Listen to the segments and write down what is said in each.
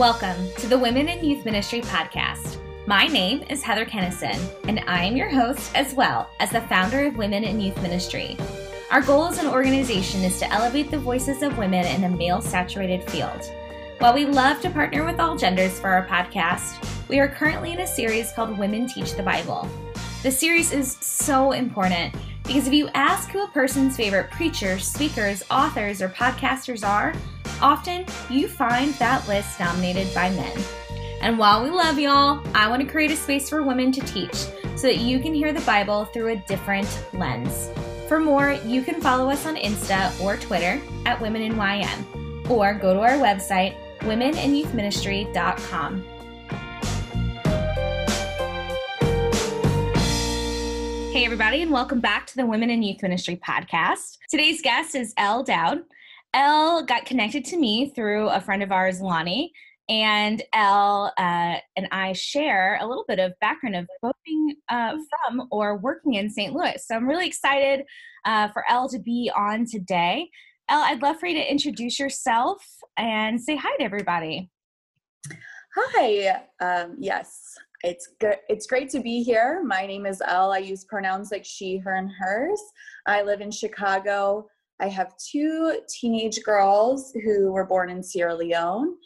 Welcome to the Women in Youth Ministry podcast. My name is Heather Kennison, and I am your host as well as the founder of Women in Youth Ministry. Our goal as an organization is to elevate the voices of women in a male saturated field. While we love to partner with all genders for our podcast, we are currently in a series called Women Teach the Bible. The series is so important because if you ask who a person's favorite preachers, speakers, authors, or podcasters are, often you find that list dominated by men. And while we love y'all, I want to create a space for women to teach so that you can hear the Bible through a different lens. For more, you can follow us on Insta or Twitter at Women in YM, or go to our website, womeninYouthMinistry.com. Hey, everybody, and welcome back to the Women in Youth Ministry podcast. Today's guest is Elle Dowd. Elle got connected to me through a friend of ours, Lonnie, and Elle uh, and I share a little bit of background of both being uh, from or working in St. Louis. So I'm really excited uh, for Elle to be on today. Elle, I'd love for you to introduce yourself and say hi to everybody. Hi. Um, yes, it's good. It's great to be here. My name is Elle. I use pronouns like she, her, and hers. I live in Chicago. I have two teenage girls who were born in Sierra Leone,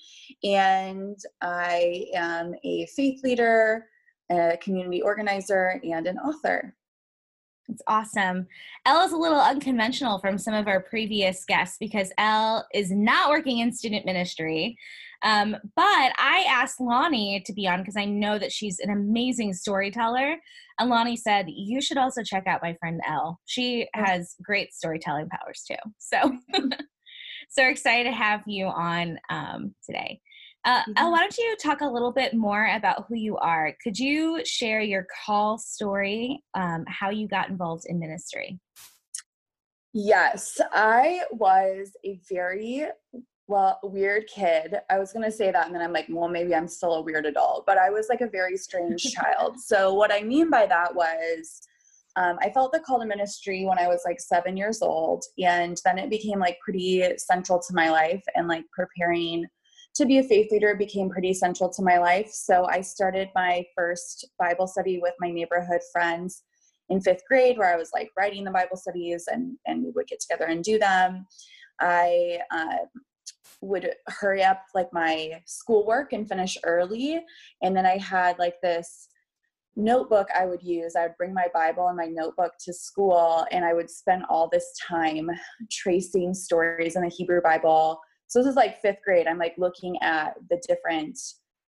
and I am a faith leader, a community organizer, and an author. It's awesome. Elle is a little unconventional from some of our previous guests because Elle is not working in student ministry. Um, but I asked Lonnie to be on because I know that she's an amazing storyteller. And Lonnie said, You should also check out my friend Elle. She has great storytelling powers too. So, so excited to have you on um, today. Uh, Elle, why don't you talk a little bit more about who you are? Could you share your call story, um, how you got involved in ministry? Yes, I was a very well, weird kid. I was going to say that, and then I'm like, well, maybe I'm still a weird adult, but I was like a very strange child. So, what I mean by that was, um, I felt the call to ministry when I was like seven years old, and then it became like pretty central to my life, and like preparing to be a faith leader became pretty central to my life. So, I started my first Bible study with my neighborhood friends in fifth grade, where I was like writing the Bible studies, and and we would get together and do them. I uh, would hurry up like my schoolwork and finish early. And then i had like this notebook i would use. I would bring my bible and my notebook to school and i would spend all this time tracing stories in the hebrew bible. So this is like fifth grade. I'm like looking at the different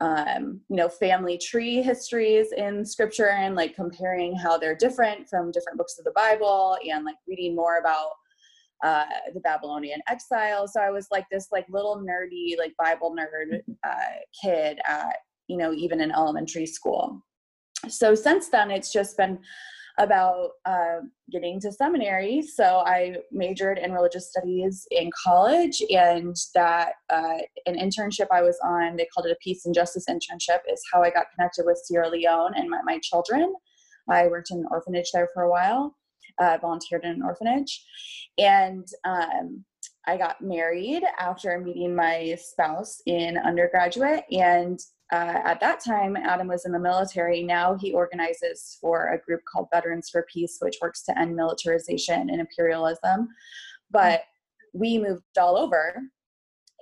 um, you know family tree histories in scripture and like comparing how they're different from different books of the bible and like reading more about uh, the Babylonian exile. So I was like this like little nerdy like Bible nerd uh, kid at you know even in elementary school. So since then, it's just been about uh, getting to seminary. So I majored in religious studies in college, and that uh, an internship I was on, they called it a peace and justice internship, is how I got connected with Sierra Leone and my, my children. I worked in an orphanage there for a while uh, volunteered in an orphanage. And um, I got married after meeting my spouse in undergraduate. And uh, at that time, Adam was in the military. Now he organizes for a group called Veterans for Peace, which works to end militarization and imperialism. But we moved all over.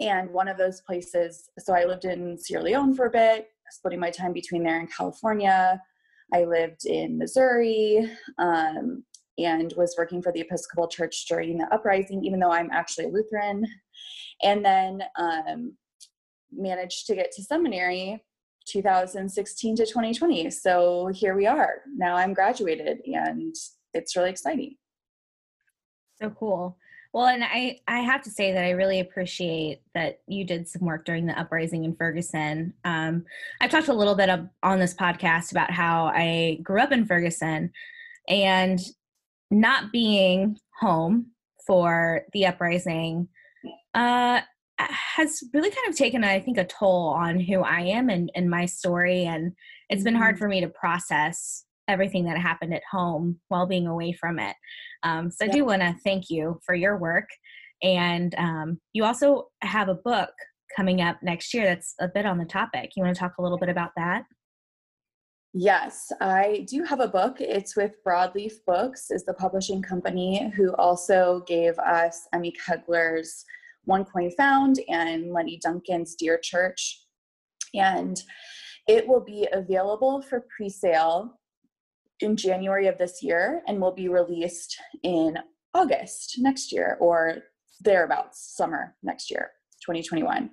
And one of those places, so I lived in Sierra Leone for a bit, splitting my time between there and California. I lived in Missouri, um, and was working for the Episcopal Church during the uprising, even though I'm actually a Lutheran. And then um, managed to get to seminary 2016 to 2020. So here we are. Now I'm graduated and it's really exciting. So cool. Well, and I, I have to say that I really appreciate that you did some work during the uprising in Ferguson. Um, I've talked a little bit of, on this podcast about how I grew up in Ferguson, and not being home for the uprising uh, has really kind of taken, I think, a toll on who I am and, and my story. And it's been hard mm-hmm. for me to process everything that happened at home while being away from it. Um, so. I do want to thank you for your work. And um, you also have a book coming up next year that's a bit on the topic. You want to talk a little bit about that? Yes, I do have a book. It's with Broadleaf Books, is the publishing company who also gave us Emmy Kegler's One Coin Found and Lenny Duncan's Dear Church. And it will be available for pre-sale in January of this year and will be released in August next year or thereabouts, summer next year. 2021.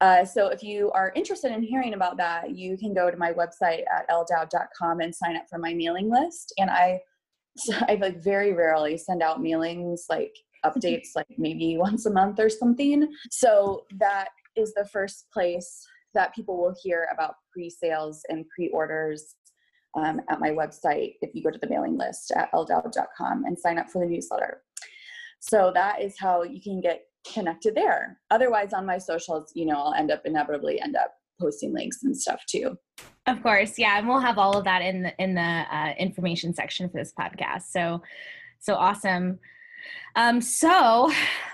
Uh, so if you are interested in hearing about that, you can go to my website at elledowd.com and sign up for my mailing list. And I, I like very rarely send out mailings like updates like maybe once a month or something. So that is the first place that people will hear about pre-sales and pre-orders um, at my website if you go to the mailing list at elledowd.com and sign up for the newsletter. So that is how you can get connected there. Otherwise, on my socials, you know, I'll end up inevitably end up posting links and stuff too. Of course, yeah, and we'll have all of that in the in the uh, information section for this podcast. So, so awesome. Um, so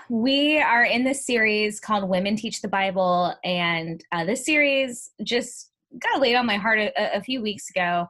we are in this series called Women Teach the Bible, and uh, this series just got laid on my heart a, a few weeks ago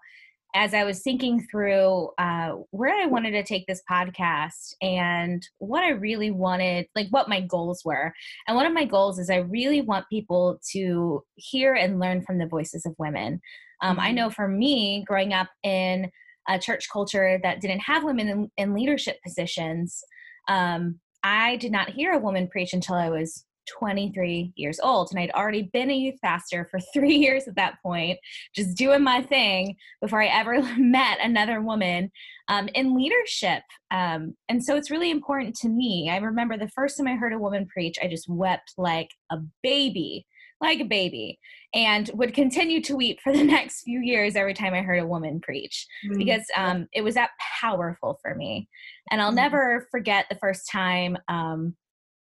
as I was thinking through uh, where I wanted to take this podcast and what I really wanted, like what my goals were. And one of my goals is I really want people to hear and learn from the voices of women. Um, I mm-hmm. know for me, growing up in a church culture that didn't have women in, in leadership positions, um, I did not hear a woman preach until I was 23 years old and I'd already been a youth pastor for three years at that point, just doing my thing before I ever met another woman um, in leadership. Um, and so it's really important to me. I remember the first time I heard a woman preach, I just wept like a baby, like a baby, and would continue to weep for the next few years every time I heard a woman preach mm-hmm. because um, it was that powerful for me. And I'll mm-hmm. never forget the first time.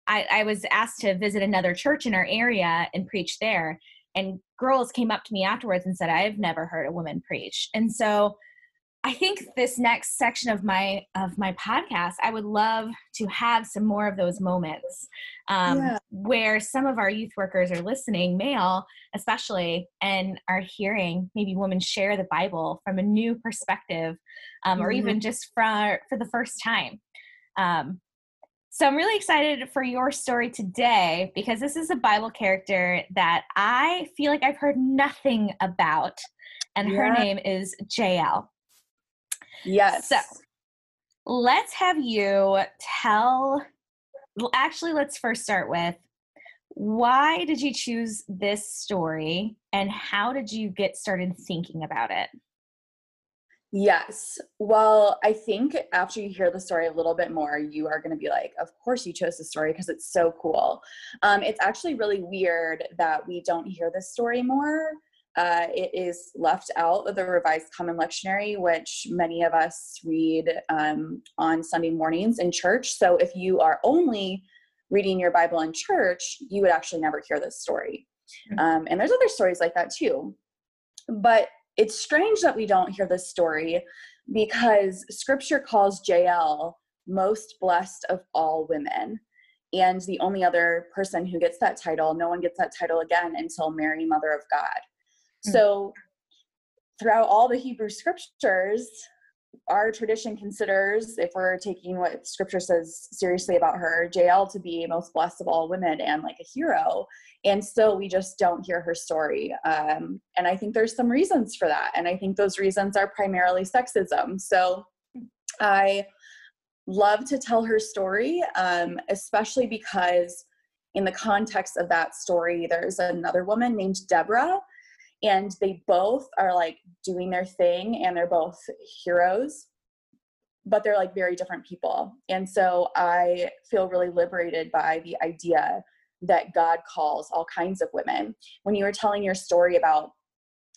I, I was asked to visit another church in our area and preach there. And girls came up to me afterwards and said, I've never heard a woman preach. And so I think this next section of my of my podcast, I would love to have some more of those moments um, yeah. where some of our youth workers are listening, male especially, and are hearing maybe women share the Bible from a new perspective, um, mm-hmm. or even just for for the first time. Um, so I'm really excited for your story today because this is a Bible character that I feel like I've heard nothing about, and yeah. her name is Jael. Yes. So let's have you tell. Actually, let's first start with why did you choose this story and how did you get started thinking about it? Yes. Well, I think after you hear the story a little bit more, you are going to be like, of course you chose the story because it's so cool. Um, it's actually really weird that we don't hear this story more. Uh, it is left out of the Revised Common Lectionary, which many of us read um, on Sunday mornings in church. So if you are only reading your Bible in church, you would actually never hear this story. Mm-hmm. Um, and there's other stories like that too. But it's strange that we don't hear this story because scripture calls Jael most blessed of all women. And the only other person who gets that title, no one gets that title again until Mary, Mother of God. Mm-hmm. So, throughout all the Hebrew scriptures, our tradition considers, if we're taking what scripture says seriously about her, Jael to be most blessed of all women and like a hero. And still, we just don't hear her story. Um, and I think there's some reasons for that. And I think those reasons are primarily sexism. So I love to tell her story, um, especially because in the context of that story, there's another woman named Deborah and they both are like doing their thing and they're both heroes but they're like very different people. And so i feel really liberated by the idea that god calls all kinds of women. When you were telling your story about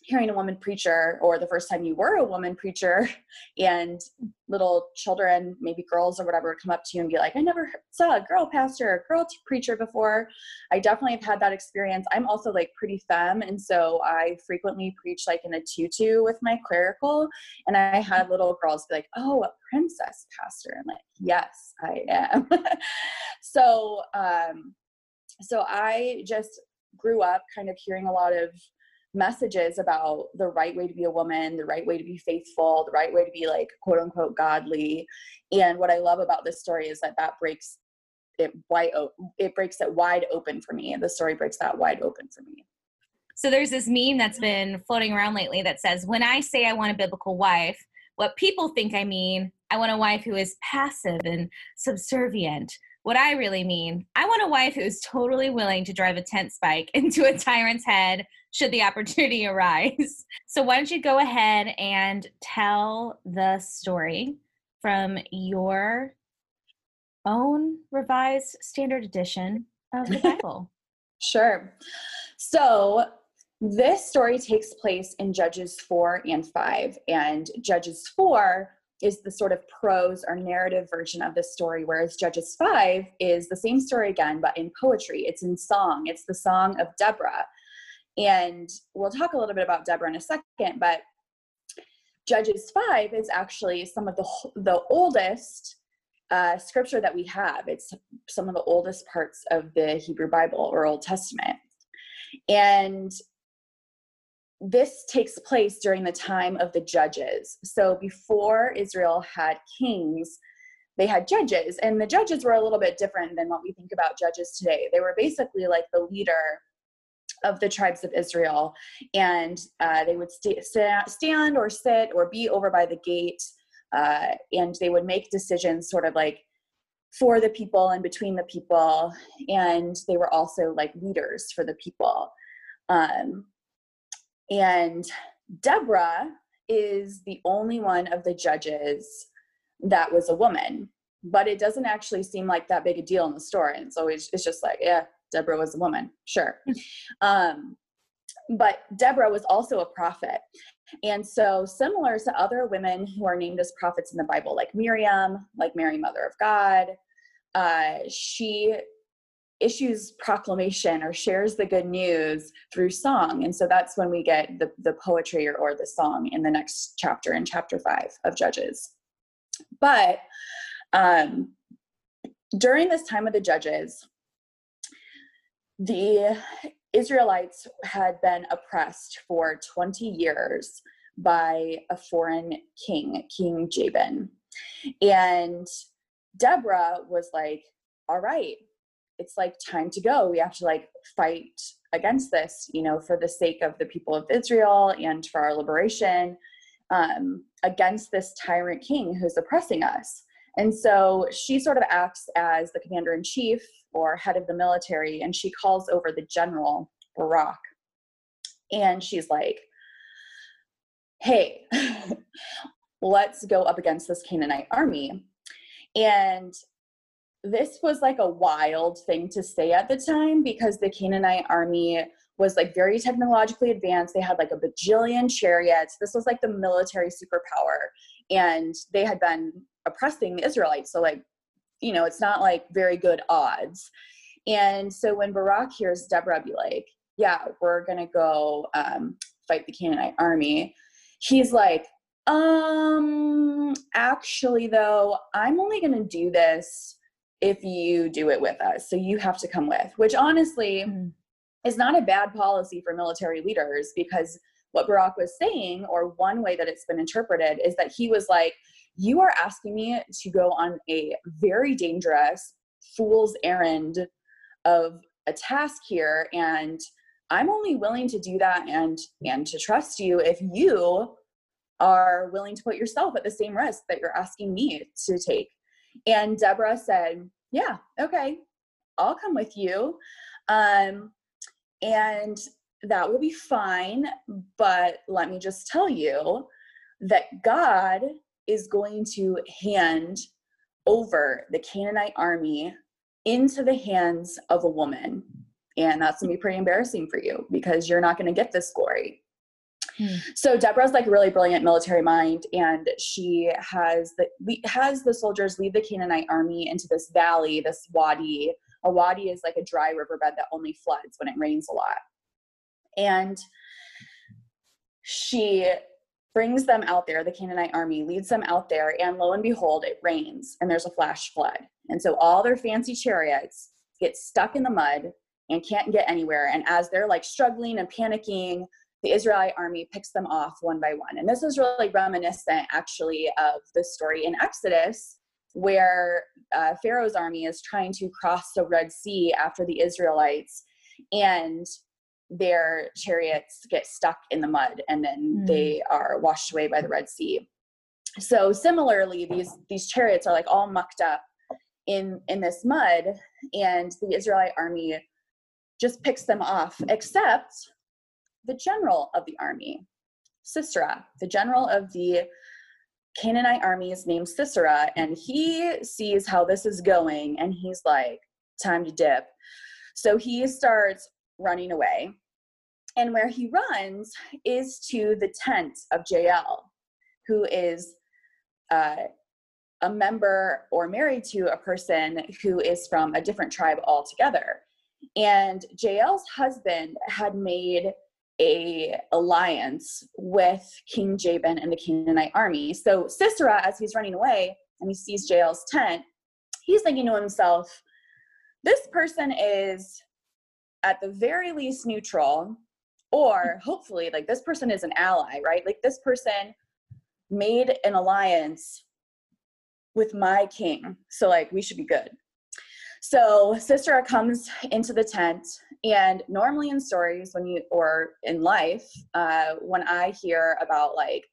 hearing a woman preacher or the first time you were a woman preacher and little children maybe girls or whatever would come up to you and be like i never saw a girl pastor or girl preacher before. I definitely have had that experience. I'm also like pretty femme and so i frequently preach like in a tutu with my clerical and i had little girls be like oh a princess pastor. And like yes i am. So um so i just grew up kind of hearing a lot of messages about the right way to be a woman, the right way to be faithful, the right way to be like quote unquote godly. And what I love about this story is that that breaks it wide it breaks it wide open for me. The story breaks that wide open for me. So there's this meme that's been floating around lately that says, "When I say I want a biblical wife, what people think I mean, I want a wife who is passive and subservient." What I really mean, I want a wife who's totally willing to drive a tent spike into a tyrant's head should the opportunity arise. So, why don't you go ahead and tell the story from your own revised standard edition of the Bible? sure. So, this story takes place in Judges 4 and 5. And Judges 4 is the sort of prose or narrative version of the story, whereas Judges 5 is the same story again, but in poetry. It's in song. It's the song of Deborah. And we'll talk a little bit about Deborah in a second, but Judges 5 is actually some of the, the oldest uh, scripture that we have. It's some of the oldest parts of the Hebrew Bible or Old Testament. And this takes place during the time of the judges. So before Israel had kings, they had judges, and the judges were a little bit different than what we think about judges today. They were basically like the leader of the tribes of Israel, and uh, they would st- stand or sit or be over by the gate, uh, and they would make decisions sort of like for the people and between the people, and they were also like leaders for the people. Um, and Deborah is the only one of the judges that was a woman, but it doesn't actually seem like that big a deal in the story. And so it's, it's just like, yeah, Deborah was a woman, sure. um, but Deborah was also a prophet. And so, similar to other women who are named as prophets in the Bible, like Miriam, like Mary, Mother of God, uh, she issues proclamation or shares the good news through song. And so that's when we get the, the poetry or, or the song in the next chapter, in chapter five of Judges. But um, during this time of the Judges, the Israelites had been oppressed for 20 years by a foreign king, King Jabin. And Deborah was like, all right, it's like time to go. We have to like fight against this, you know, for the sake of the people of Israel and for our liberation um, against this tyrant king who's oppressing us. And so she sort of acts as the commander in chief or head of the military, and she calls over the general, Barak. And she's like, hey, let's go up against this Canaanite army. And this was like a wild thing to say at the time because the Canaanite army was like very technologically advanced. They had like a bajillion chariots. This was like the military superpower. And they had been oppressing the Israelites. So, like, you know, it's not like very good odds. And so when Barak hears Deborah be like, yeah, we're going to go um, fight the Canaanite army, he's like, um, actually, though, I'm only going to do this if you do it with us. So you have to come with, which honestly mm-hmm. is not a bad policy for military leaders because what Barak was saying, or one way that it's been interpreted, is that he was like, You are asking me to go on a very dangerous fool's errand of a task here. And I'm only willing to do that and and to trust you if you are willing to put yourself at the same risk that you're asking me to take. And Deborah said, Yeah, okay, I'll come with you. Um, and that will be fine. But let me just tell you that God is going to hand over the Canaanite army into the hands of a woman. And that's going to be pretty embarrassing for you because you're not going to get this glory. Hmm. So Deborah's like really brilliant military mind, and she has the has the soldiers lead the Canaanite army into this valley, this wadi. A wadi is like a dry riverbed that only floods when it rains a lot, and she brings them out there. The Canaanite army leads them out there, and lo and behold, it rains, and there's a flash flood, and so all their fancy chariots get stuck in the mud and can't get anywhere. And as they're like struggling and panicking, the Israelite army picks them off one by one. And this is really reminiscent, actually, of the story in Exodus, where uh, Pharaoh's army is trying to cross the Red Sea after the Israelites, and their chariots get stuck in the mud, and then mm. they are washed away by the Red Sea. So similarly, these these chariots are like all mucked up in in this mud, and the Israelite army just picks them off, except the general of the army, Sisera, the general of the Canaanite army is named Sisera, and he sees how this is going, and he's like, time to dip. So he starts running away. And where he runs is to the tent of Jael, who is uh, a member or married to a person who is from a different tribe altogether. And Jael's husband had made a alliance with King Jabin and the Canaanite army. So Sisera, as he's running away and he sees Jael's tent, he's thinking to himself, this person is at the very least neutral, or hopefully, like this person is an ally, right? Like this person made an alliance with my king. So, like, we should be good. So Sisera comes into the tent, and normally in stories, when you or in life, uh, when I hear about like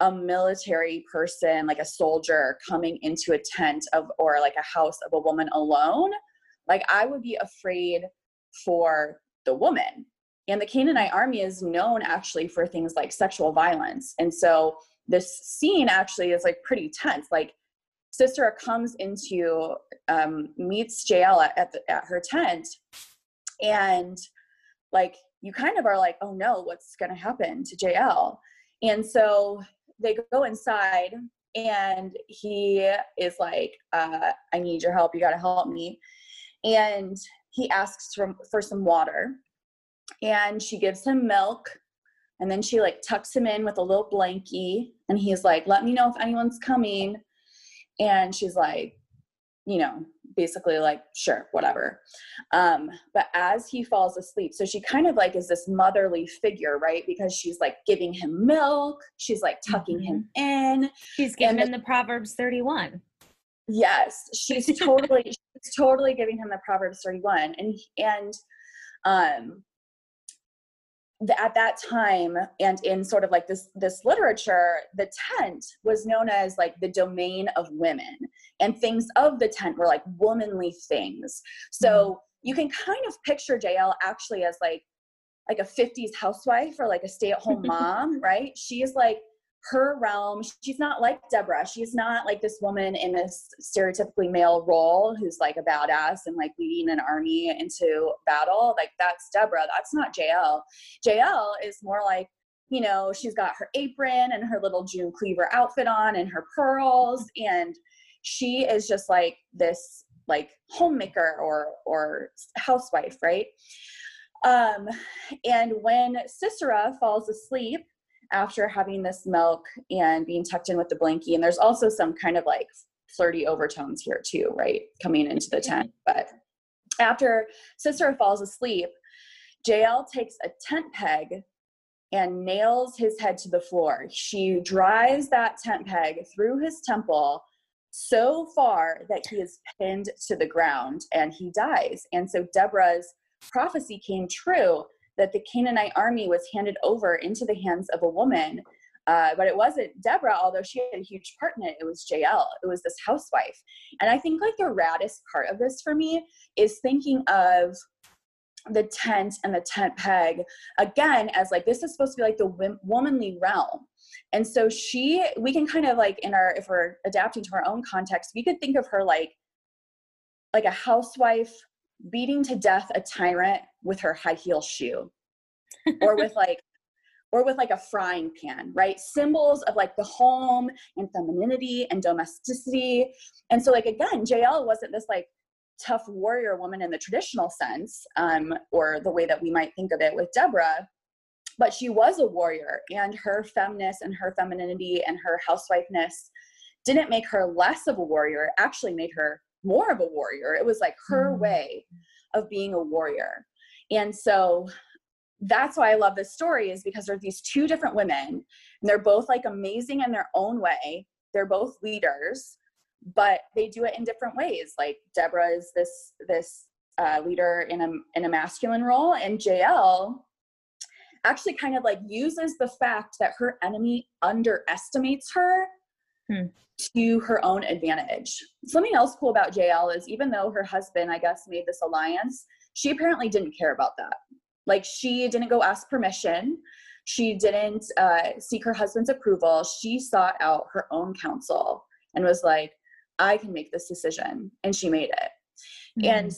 a military person, like a soldier, coming into a tent of or like a house of a woman alone, like I would be afraid for the woman. And the Canaanite army is known actually for things like sexual violence, and so this scene actually is like pretty tense. Like Sisera comes into um, meets Jael at, the, at her tent, and like you kind of are like, oh no, what's going to happen to Jael? And so they go inside, and he is like, uh, I need your help. You got to help me. And he asks for, for some water, and she gives him milk. And then she like tucks him in with a little blankie, and he's like, "Let me know if anyone's coming." And she's like you know basically like sure whatever. Um but as he falls asleep so she kind of like is this motherly figure right? Because she's like giving him milk she's like tucking mm-hmm. him in she's giving him the, the proverbs 31 yes she's totally she's totally giving him the proverbs 31 and and um at that time and in sort of like this this literature the tent was known as like the domain of women and things of the tent were like womanly things so mm-hmm. you can kind of picture jael actually as like like a 50s housewife or like a stay-at-home mom right she's like her realm she's not like deborah. She's not like this woman in this stereotypically male role who's like a badass and like leading an army into battle. Like that's deborah. That's not jael jael is more like you know she's got her apron and her little june cleaver outfit on and her pearls and she is just like this like homemaker or or housewife right? Um and when sisera falls asleep after having this milk and being tucked in with the blankie. And there's also some kind of like flirty overtones here too, right? Coming into the tent. But after Sisera falls asleep, Jael takes a tent peg and nails his head to the floor. She drives that tent peg through his temple so far that he is pinned to the ground and he dies. And so Deborah's prophecy came true that the Canaanite army was handed over into the hands of a woman. Uh, but it wasn't Deborah, although she had a huge part in it. It was Jael. It was this housewife. And I think like the raddest part of this for me is thinking of the tent and the tent peg again as like this is supposed to be like the womanly realm and so she we can kind of like in our if we're adapting to our own context we could think of her like like a housewife beating to death a tyrant with her high heel shoe or with like or with like a frying pan right? Symbols of like the home and femininity and domesticity. And so like again jael wasn't this like tough warrior woman in the traditional sense um, or the way that we might think of it with deborah but she was a warrior and her feminist and her femininity and her housewifeness didn't make her less of a warrior actually made her more of a warrior. It was like her mm. way of being a warrior. And so that's why I love this story is because there are these two different women and they're both like amazing in their own way. They're both leaders, but they do it in different ways. Like Deborah is this this uh, leader in a in a masculine role, and Jael actually kind of like uses the fact that her enemy underestimates her hmm. to her own advantage. Something else cool about Jael is even though her husband, I guess, made this alliance, she apparently didn't care about that. Like she didn't go ask permission. She didn't uh, seek her husband's approval. She sought out her own counsel and was like, I can make this decision. And she made it. Mm-hmm. And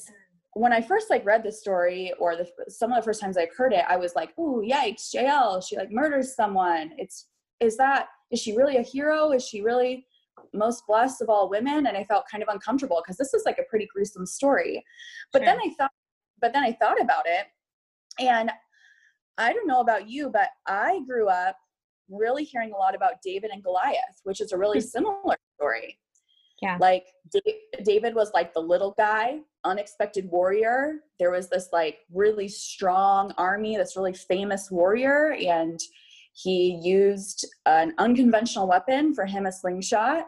when I first like read the story or the, some of the first times I've heard it, I was like, "Ooh, yikes, Jael! She like murders someone. It's is that is she really a hero? Is she really most blessed of all women?" And I felt kind of uncomfortable because this is like a pretty gruesome story. But sure. then I thought, but then I thought about it, and I don't know about you, but I grew up really hearing a lot about David and Goliath, which is a really hmm. similar story. Yeah. Like David was like the little guy, unexpected warrior. There was this like really strong army, this really famous warrior, and he used an unconventional weapon for him a slingshot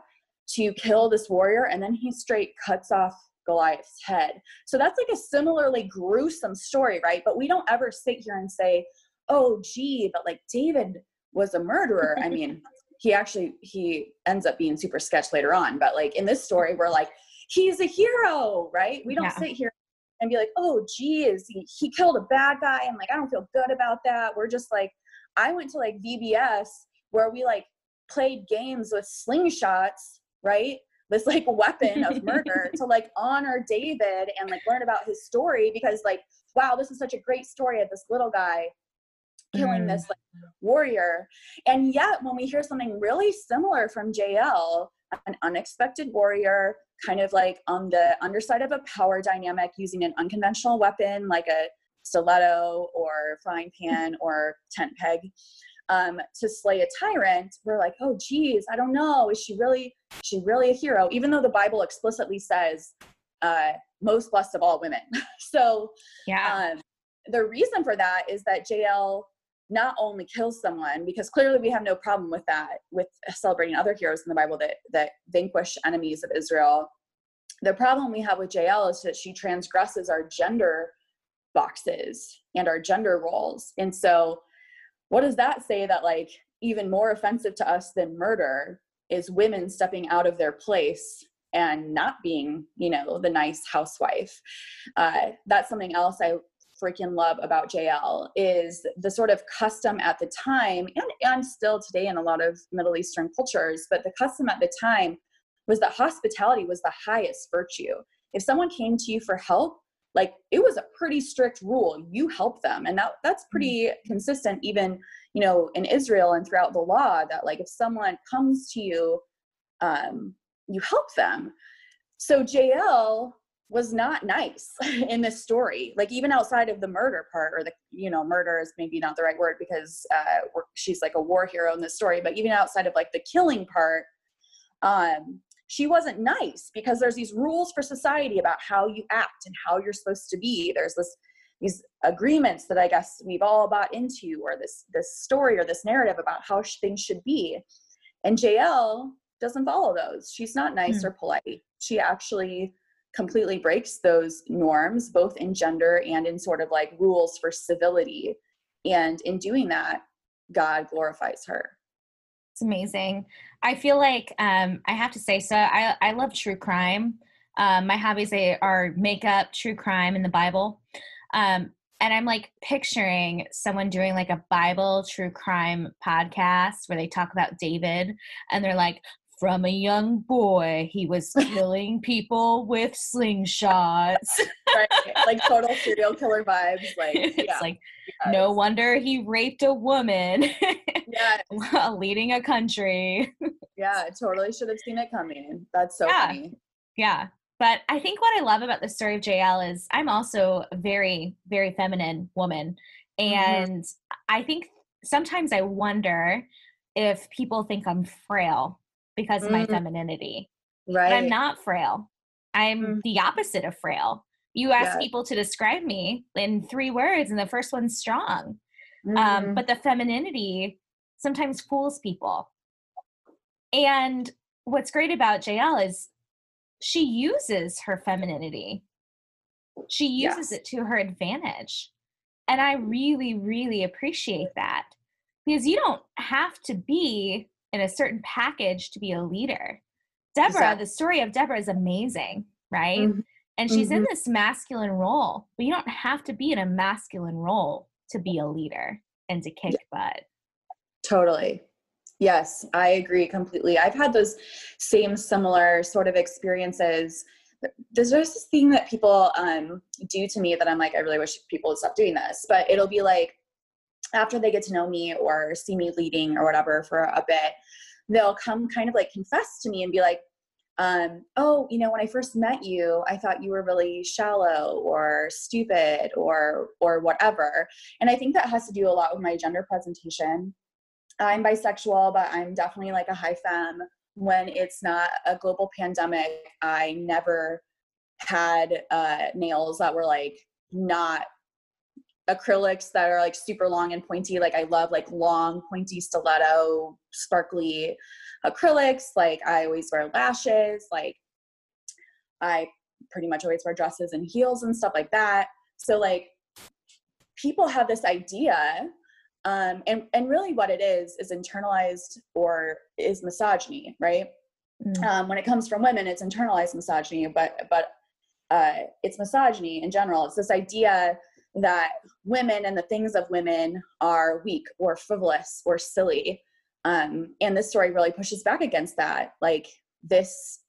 to kill this warrior, and then he straight cuts off Goliath's head. So that's like a similarly gruesome story, right? But we don't ever sit here and say, oh, gee, but like David was a murderer. I mean, he actually he ends up being super sketch later on but like in this story we're like he's a hero right we don't yeah. sit here and be like oh geez he, he killed a bad guy and like i don't feel good about that we're just like i went to like vbs where we like played games with slingshots right this like weapon of murder to like honor david and like learn about his story because like wow this is such a great story of this little guy killing mm. this like, warrior. And yet, when we hear something really similar from Jael, an unexpected warrior, kind of like on the underside of a power dynamic, using an unconventional weapon like a stiletto or frying pan or tent peg um, to slay a tyrant, we're like, oh, geez, I don't know. Is she really, is she really a hero? Even though the Bible explicitly says, uh, most blessed of all women. so, yeah. Um, the reason for that is that Jael not only kills someone because clearly we have no problem with that with celebrating other heroes in the bible that that vanquish enemies of israel the problem we have with jael is that she transgresses our gender boxes and our gender roles and so what does that say that like even more offensive to us than murder is women stepping out of their place and not being you know the nice housewife uh, that's something else i freaking love about Jael is the sort of custom at the time and, and still today in a lot of Middle Eastern cultures, but the custom at the time was that hospitality was the highest virtue. If someone came to you for help, like it was a pretty strict rule. You help them. And that that's pretty mm-hmm. consistent even, you know, in Israel and throughout the law that like if someone comes to you, um, you help them. So Jael was not nice in this story like even outside of the murder part or the you know murder is maybe not the right word because uh, she's like a war hero in this story but even outside of like the killing part um she wasn't nice because there's these rules for society about how you act and how you're supposed to be there's this these agreements that i guess we've all bought into or this this story or this narrative about how things should be and jael doesn't follow those she's not nice mm. or polite she actually completely breaks those norms, both in gender and in sort of like rules for civility. And in doing that, God glorifies her. It's amazing. I feel like um, I have to say so. I I love true crime. Um, my hobbies are makeup, true crime, and the Bible. Um, and I'm like picturing someone doing like a Bible true crime podcast where they talk about David, and they're like, from a young boy, he was killing people with slingshots. right, like total serial killer vibes. Like, it's yeah. like yes. no wonder he raped a woman. yeah, while leading a country. yeah, totally should have seen it coming. That's so yeah. funny. Yeah. But I think what I love about the story of Jael is I'm also a very, very feminine woman. Mm-hmm. And mm-hmm. I think sometimes I wonder if people think I'm frail because of my mm. femininity. Right. But I'm not frail. I'm mm. the opposite of frail. You ask yeah. people to describe me in three words, and the first one's strong. Um, mm-hmm. Um, but the femininity sometimes fools people. And what's great about Jael is she uses her femininity. She uses yes. it to her advantage. And I really, really appreciate that because you don't have to be in a certain package to be a leader. Deborah, exactly. the story of Deborah is amazing, right? Mm-hmm. And she's mm-hmm. in this masculine role, but you don't have to be in a masculine role to be a leader and to kick yeah. butt. Totally. Yes, I agree completely. I've had those same similar sort of experiences. There's just this thing that people um, do to me that I'm like, I really wish people would stop doing this. But it'll be like after they get to know me or see me leading or whatever for a bit, they'll come kind of like confess to me and be like, um, oh, you know, when I first met you, I thought you were really shallow or stupid or or whatever. And I think that has to do a lot with my gender presentation. I'm bisexual, but I'm definitely like a high femme. When it's not a global pandemic, I never had uh, nails that were like not acrylics that are like super long and pointy. Like I love like long, pointy stiletto, sparkly acrylics. Like I always wear lashes. Like I pretty much always wear dresses and heels and stuff like that. So like people have this idea um, and and really what it is is internalized or is misogyny right mm. um, when it comes from women it's internalized misogyny but but uh, it's misogyny in general it's this idea that women and the things of women are weak or frivolous or silly. Um, and this story really pushes back against that. Like this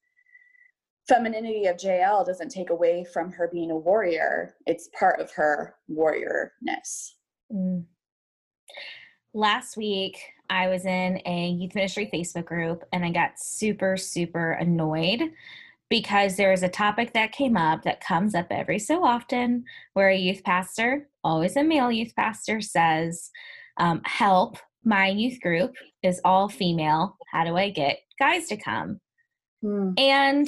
femininity of jael doesn't take away from her being a warrior. It's part of her warriorness. Mm. last week i was in a youth ministry facebook group and i got super super annoyed because there is a topic that came up that comes up every so often where a youth pastor, always a male youth pastor, says, um, Help, my youth group is all female. How do I get guys to come? Hmm. And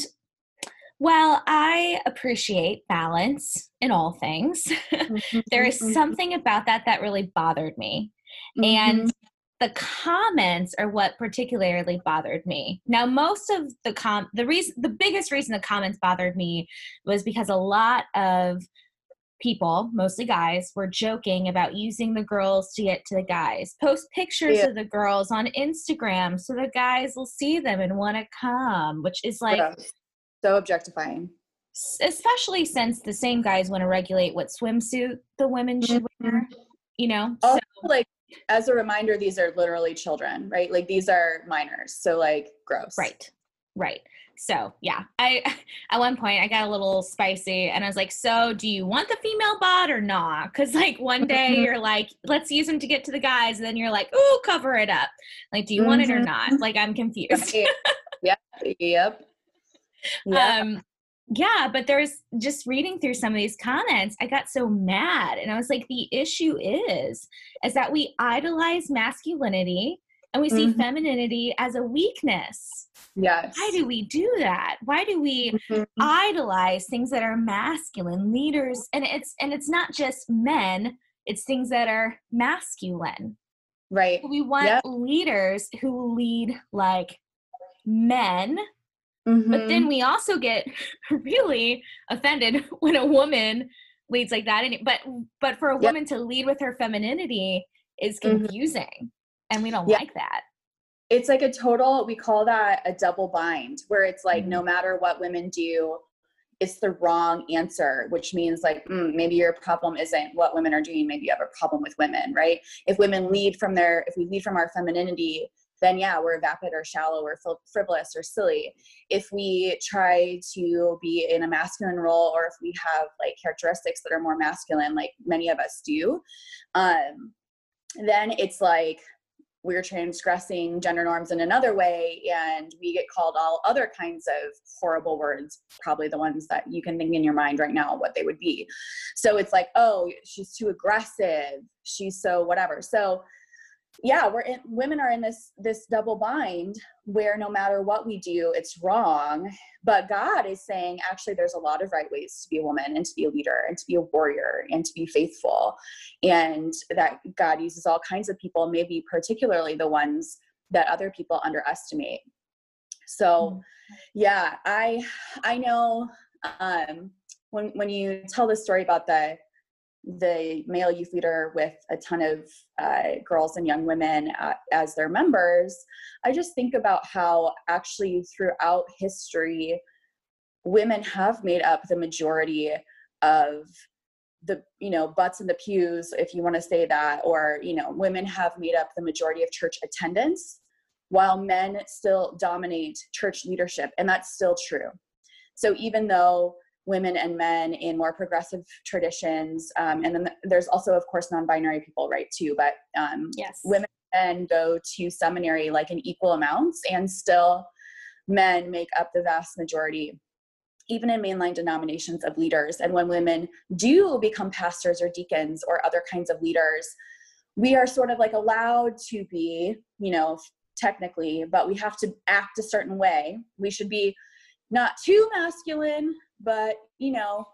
well, I appreciate balance in all things, mm-hmm, there is mm-hmm. something about that that really bothered me. Mm-hmm. And the comments are what particularly bothered me. Now, most of the com the reason the biggest reason the comments bothered me was because a lot of people, mostly guys, were joking about using the girls to get to the guys. Post pictures yeah. of the girls on Instagram so the guys will see them and want to come, which is like yeah. so objectifying. Especially since the same guys want to regulate what swimsuit the women should mm-hmm. wear, you know. Also, so, like as a reminder, these are literally children, right? Like these are minors. So like gross. Right. Right. So yeah, I at one point I got a little spicy and I was like, so do you want the female bot or not? Cause like one day you're like, let's use them to get to the guys, and then you're like, ooh, cover it up. Like, do you mm-hmm. want it or not? Mm-hmm. Like I'm confused. yep. Yep. Yeah. Um yeah, but there's just reading through some of these comments, I got so mad. And I was like, the issue is, is that we idolize masculinity and we see mm-hmm. femininity as a weakness. Yes. Why do we do that? Why do we mm-hmm. idolize things that are masculine leaders? And it's and it's not just men, it's things that are masculine. Right. We want yep. leaders who lead like men Mm-hmm. But then mm-hmm. we also get really offended when a woman leads like that. And but but for a woman to lead with her femininity is mm-hmm. confusing, mm-hmm. and we don't like that. It's like a total. We call that a double bind, where it's like mm-hmm. no matter what women do, it's the wrong answer, which means like mm, maybe your problem isn't what women are doing. Maybe you have a problem with women, right? If women lead from their, if we lead from our femininity, then yeah, we're vapid or shallow or frivolous or silly. If we try to be in a masculine role or if we have like characteristics that are more masculine, like many of us do, um, then it's like we're transgressing gender norms in another way and we get called all other kinds of horrible words probably the ones that you can think in your mind right now what they would be so it's like oh she's too aggressive she's so whatever so yeah we're in women are in this this double bind where no matter what we do it's wrong. But god is saying actually there's a lot of right ways to be a woman and to be a leader and to be a warrior and to be faithful. And that god uses all kinds of people maybe particularly the ones that other people underestimate. So mm. yeah i i know um when when you tell the story about the the male youth leader with a ton of uh, girls and young women uh, as their members, I just think about how actually throughout history, women have made up the majority of the you know butts in the pews if you want to say that or you know women have made up the majority of church attendance while men still dominate church leadership and that's still true. So even though women and men in more progressive traditions. Um, and then there's also, of course, non-binary people, right, too. But um, yes. women and go to seminary like in equal amounts, and still men make up the vast majority even in mainline denominations of leaders. And when women do become pastors or deacons or other kinds of leaders, we are sort of like allowed to be, you know, technically, but we have to act a certain way. We should be not too masculine, but you know,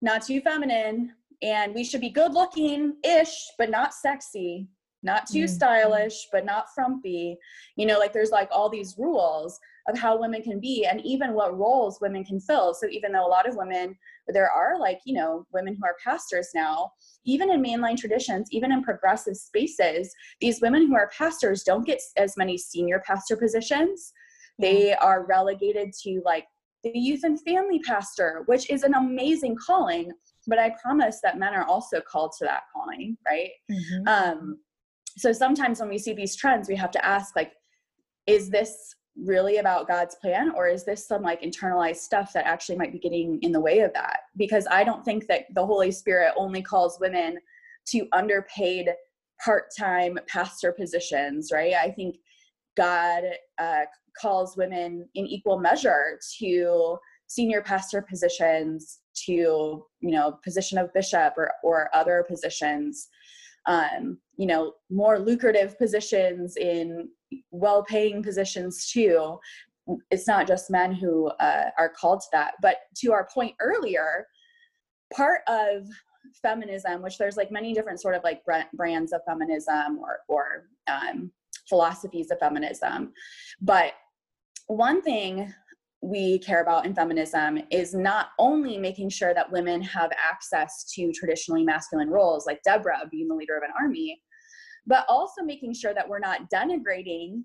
not too feminine. And we should be good looking ish, but not sexy, not too mm-hmm. stylish, but not frumpy. You know, like there's like all these rules of how women can be and even what roles women can fill. So even though a lot of women, there are like, you know, women who are pastors now, even in mainline traditions, even in progressive spaces, these women who are pastors don't get as many senior pastor positions. They are relegated to like the youth and family pastor, which is an amazing calling. But I promise that men are also called to that calling, right? Mm-hmm. Um, so sometimes when we see these trends, we have to ask, like, is this really about God's plan, or is this some like internalized stuff that actually might be getting in the way of that? Because I don't think that the Holy Spirit only calls women to underpaid part time pastor positions, right? I think God uh, calls women in equal measure to senior pastor positions to you know position of bishop or, or other positions um, you know more lucrative positions in well-paying positions too. It's not just men who uh, are called to that but to our point earlier part of feminism which there's like many different sort of like brands of feminism or or um, philosophies of feminism but one thing we care about in feminism is not only making sure that women have access to traditionally masculine roles, like Deborah being the leader of an army, but also making sure that we're not denigrating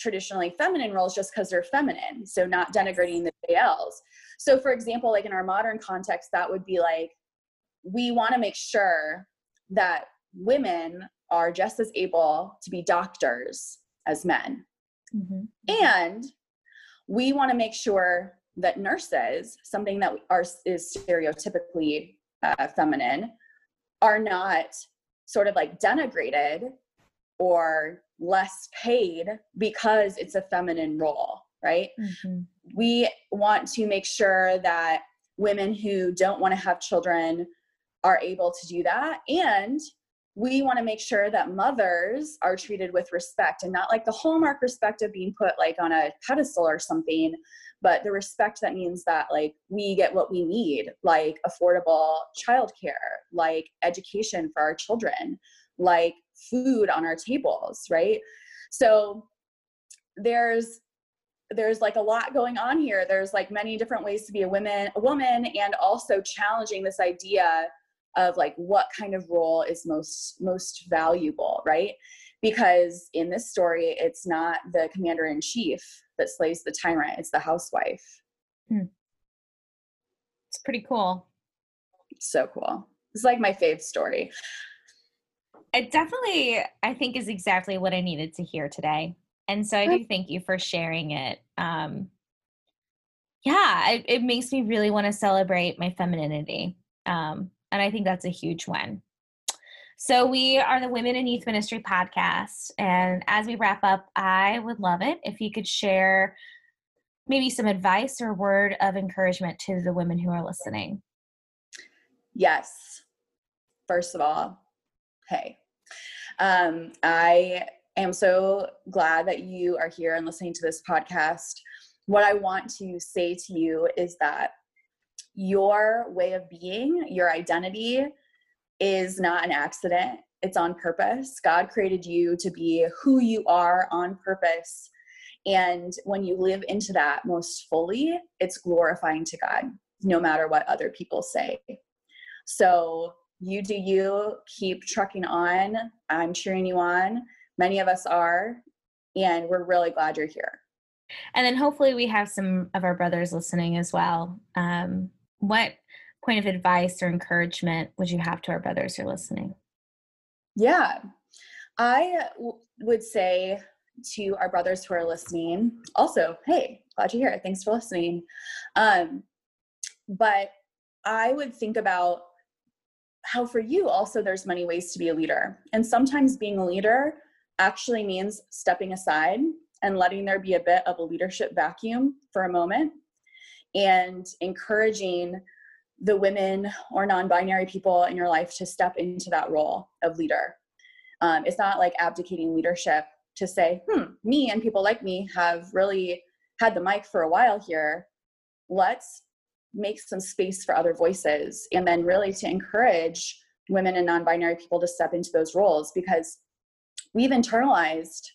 traditionally feminine roles just because they're feminine. So, not denigrating the Jaels. So, for example, like in our modern context, that would be like we want to make sure that women are just as able to be doctors as men Mm-hmm. And we want to make sure that nurses, something that are is stereotypically uh, feminine, are not sort of like denigrated or less paid because it's a feminine role, right? Mm-hmm. We want to make sure that women who don't want to have children are able to do that and we want to make sure that mothers are treated with respect and not like the hallmark respect of being put like on a pedestal or something but the respect that means that like we get what we need like affordable childcare like education for our children like food on our tables right? So there's there's like a lot going on here. There's like many different ways to be a woman a woman and also challenging this idea of like what kind of role is most most valuable right? Because in this story it's not the commander in chief that slays the tyrant it's the housewife. Hmm. it's pretty cool. So cool. It's like my fave story. It definitely i think is exactly what i needed to hear today. And so i do thank you for sharing it. Um yeah it, it makes me really want to celebrate my femininity. Um and I think that's a huge win. So, we are the Women in Youth Ministry podcast. And as we wrap up, I would love it if you could share maybe some advice or word of encouragement to the women who are listening. Yes. First of all, hey, Um, I am so glad that you are here and listening to this podcast. What I want to say to you is that your way of being, your identity, is not an accident. It's on purpose. God created you to be who you are on purpose. And when you live into that most fully, it's glorifying to God, no matter what other people say. So you do you, keep trucking on. I'm cheering you on. Many of us are. And we're really glad you're here. And then hopefully we have some of our brothers listening as well. Um, what point of advice or encouragement would you have to our brothers who are listening? Yeah, I w- would say to our brothers who are listening, also, hey, glad you're here. Thanks for listening. Um, but I would think about how for you also there's many ways to be a leader. And sometimes being a leader actually means stepping aside and letting there be a bit of a leadership vacuum for a moment and encouraging the women or non-binary people in your life to step into that role of leader. Um, it's not like abdicating leadership to say hmm me and people like me have really had the mic for a while here. Let's make some space for other voices and then really to encourage women and non-binary people to step into those roles because we've internalized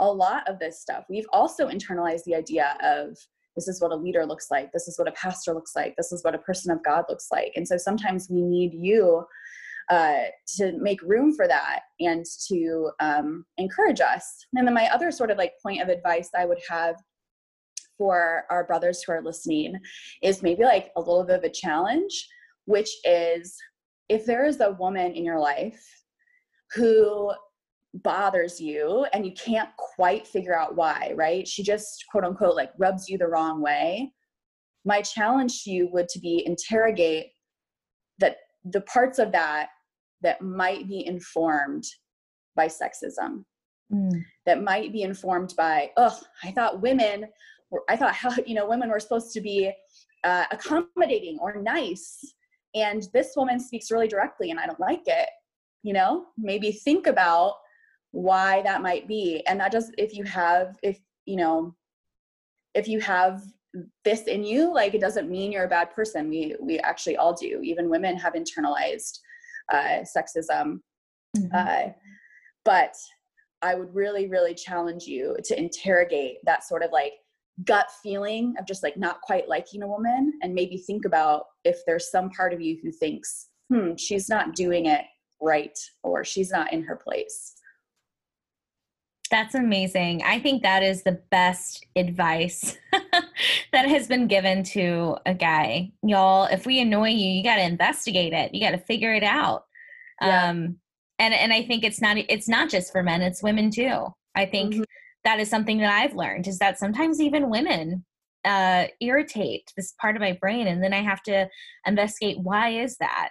a lot of this stuff. We've also internalized the idea of this is what a leader looks like this is what a pastor looks like this is what a person of god looks like. And so sometimes we need you uh, to make room for that and to um, encourage us. And then my other sort of like point of advice i would have for our brothers who are listening is maybe like a little bit of a challenge which is if there is a woman in your life who bothers you and you can't quite figure out why, right? She just quote unquote like rubs you the wrong way. My challenge to you would to be interrogate that the parts of that that might be informed by sexism. Mm. That might be informed by, oh, I thought women were, I thought how, you know, women were supposed to be uh, accommodating or nice. And this woman speaks really directly and I don't like it. You know, maybe think about why that might be. And that just if you have if you know if you have this in you like it doesn't mean you're a bad person. We we actually all do. Even women have internalized uh, sexism. Mm-hmm. uh, but i would really really challenge you to interrogate that sort of like gut feeling of just like not quite liking a woman and maybe think about if there's some part of you who thinks hmm she's not doing it right or she's not in her place that's amazing. I think that is the best advice that has been given to a guy. Y'all, if we annoy you, you got to investigate it. You got to figure it out. Yeah. Um and and I think it's not it's not just for men, it's women too. I think mm-hmm. that is something that I've learned is that sometimes even women uh irritate this part of my brain and then I have to investigate why is that?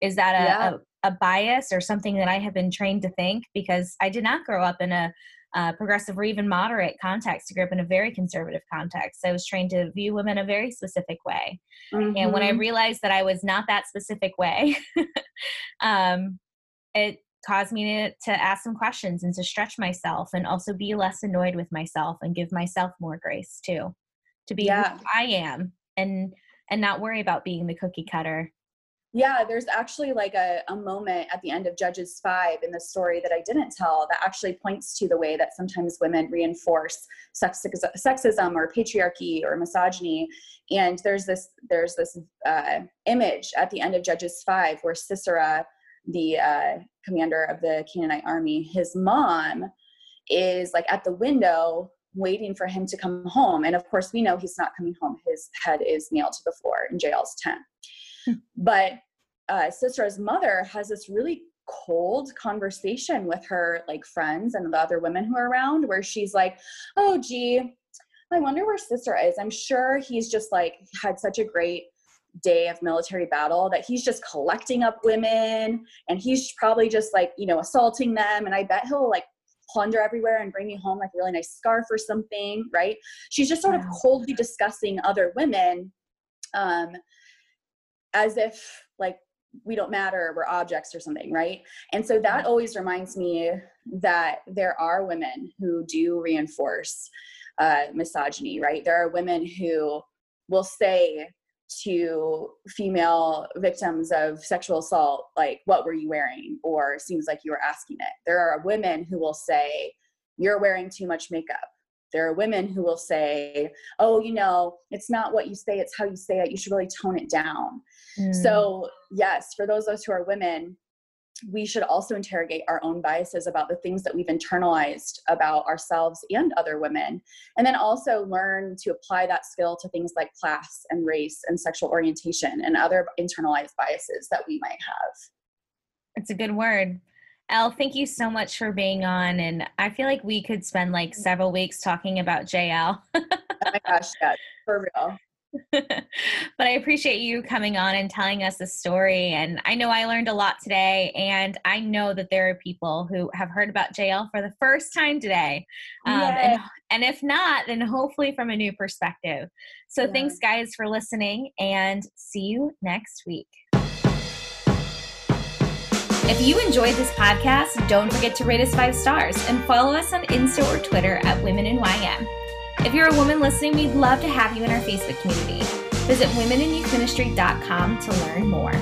Is that a, yeah. a a bias or something that I have been trained to think because I did not grow up in a uh, progressive or even moderate context. I grew up in a very conservative context. I was trained to view women a very specific way. Mm-hmm. And when I mm-hmm. realized that I was not that specific way, um, it caused me to, to ask some questions and to stretch myself and also be less annoyed with myself and give myself more grace too to be yeah. who I am and and not worry about being the cookie cutter yeah, there's actually like a, a moment at the end of Judges 5 in the story that I didn't tell that actually points to the way that sometimes women reinforce sexism or patriarchy or misogyny. And there's this there's this uh, image at the end of Judges 5 where Sisera, the uh, commander of the Canaanite army, his mom is like at the window waiting for him to come home. And of course, we know he's not coming home. His head is nailed to the floor in Jael's tent but uh, Sisera's mother has this really cold conversation with her like friends and the other women who are around where she's like oh gee i wonder where Sisera is. I'm sure he's just like had such a great day of military battle that he's just collecting up women and he's probably just like you know assaulting them and i bet he'll like plunder everywhere and bring me home like a really nice scarf or something right? She's just sort of coldly discussing other women um as if like we don't matter, we're objects or something, right? And so that always reminds me that there are women who do reinforce uh, misogyny, right? There are women who will say to female victims of sexual assault, like, what were you wearing? Or seems like you were asking it. There are women who will say, you're wearing too much makeup. There are women who will say, oh, you know, it's not what you say, it's how you say it. You should really tone it down. Mm. So, yes, for those of us who are women, we should also interrogate our own biases about the things that we've internalized about ourselves and other women. And then also learn to apply that skill to things like class and race and sexual orientation and other internalized biases that we might have. It's a good word. Elle, thank you so much for being on. And I feel like we could spend like several weeks talking about Jael. oh my gosh, yeah, for real. but I appreciate you coming on and telling us the story. And I know I learned a lot today. And I know that there are people who have heard about Jael for the first time today. Um, and, and, if not, then hopefully from a new perspective. So yeah. thanks, guys, for listening and see you next week. If you enjoyed this podcast, don't forget to rate us five stars and follow us on Insta or Twitter at Women in YM. If you're a woman listening, we'd love to have you in our Facebook community. Visit womeninyouthministry.com to learn more.